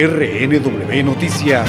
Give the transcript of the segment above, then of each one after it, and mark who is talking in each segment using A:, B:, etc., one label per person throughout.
A: RNW Noticias.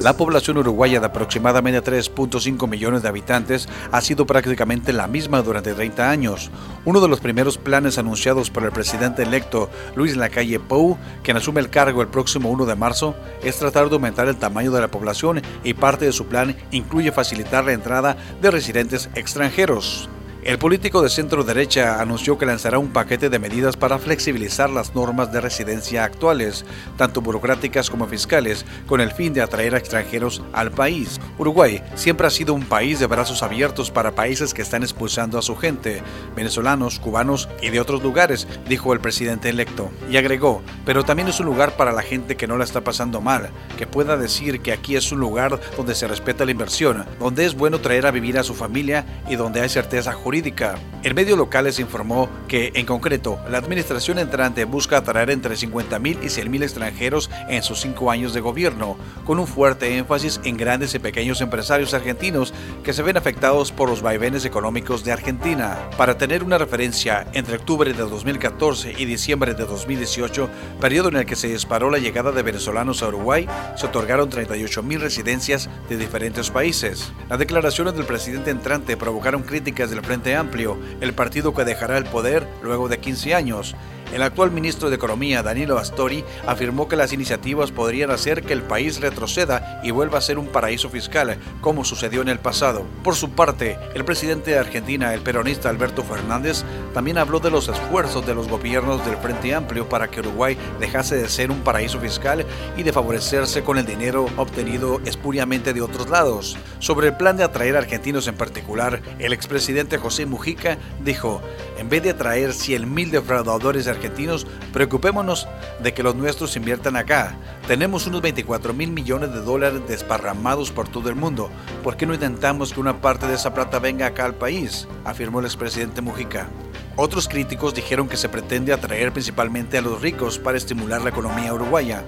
A: La población uruguaya de aproximadamente 3.5 millones de habitantes ha sido prácticamente la misma durante 30 años. Uno de los primeros planes anunciados por el presidente electo Luis Lacalle Pou, quien asume el cargo el próximo 1 de marzo, es tratar de aumentar el tamaño de la población y parte de su plan incluye facilitar la entrada de residentes extranjeros. El político de centro derecha anunció que lanzará un paquete de medidas para flexibilizar las normas de residencia actuales, tanto burocráticas como fiscales, con el fin de atraer a extranjeros al país. Uruguay siempre ha sido un país de brazos abiertos para países que están expulsando a su gente, venezolanos, cubanos y de otros lugares, dijo el presidente electo. Y agregó, pero también es un lugar para la gente que no la está pasando mal, que pueda decir que aquí es un lugar donde se respeta la inversión, donde es bueno traer a vivir a su familia y donde hay certeza jurídica jurídica. En medios locales informó que, en concreto, la administración entrante busca atraer entre 50.000 y 100.000 extranjeros en sus cinco años de gobierno, con un fuerte énfasis en grandes y pequeños empresarios argentinos que se ven afectados por los vaivenes económicos de Argentina. Para tener una referencia, entre octubre de 2014 y diciembre de 2018, periodo en el que se disparó la llegada de venezolanos a Uruguay, se otorgaron 38.000 residencias de diferentes países. Las declaraciones del presidente entrante provocaron críticas del Frente Amplio, el partido que dejará el poder luego de 15 años. El actual ministro de Economía, Danilo Astori, afirmó que las iniciativas podrían hacer que el país retroceda y vuelva a ser un paraíso fiscal, como sucedió en el pasado. Por su parte, el presidente de Argentina, el peronista Alberto Fernández, también habló de los esfuerzos de los gobiernos del Frente Amplio para que Uruguay dejase de ser un paraíso fiscal y de favorecerse con el dinero obtenido espuriamente de otros lados. Sobre el plan de atraer argentinos en particular, el expresidente José Mujica dijo, en vez de atraer 100.000 defraudadores argentinos, preocupémonos de que los nuestros inviertan acá. Tenemos unos 24 mil millones de dólares desparramados por todo el mundo. ¿Por qué no intentamos que una parte de esa plata venga acá al país? afirmó el expresidente Mujica. Otros críticos dijeron que se pretende atraer principalmente a los ricos para estimular la economía uruguaya.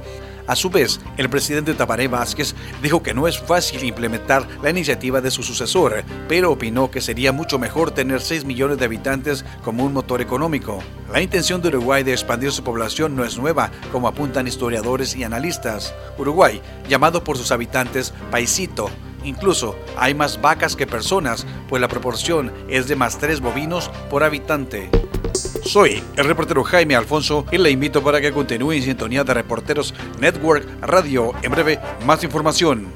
A: A su vez, el presidente Tabaré Vázquez dijo que no es fácil implementar la iniciativa de su sucesor, pero opinó que sería mucho mejor tener 6 millones de habitantes como un motor económico. La intención de Uruguay de expandir su población no es nueva, como apuntan historiadores y analistas. Uruguay, llamado por sus habitantes Paisito, Incluso hay más vacas que personas, pues la proporción es de más 3 bovinos por habitante. Soy el reportero Jaime Alfonso y le invito para que continúe en sintonía de Reporteros Network Radio. En breve, más información.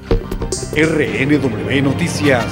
A: RNW Noticias.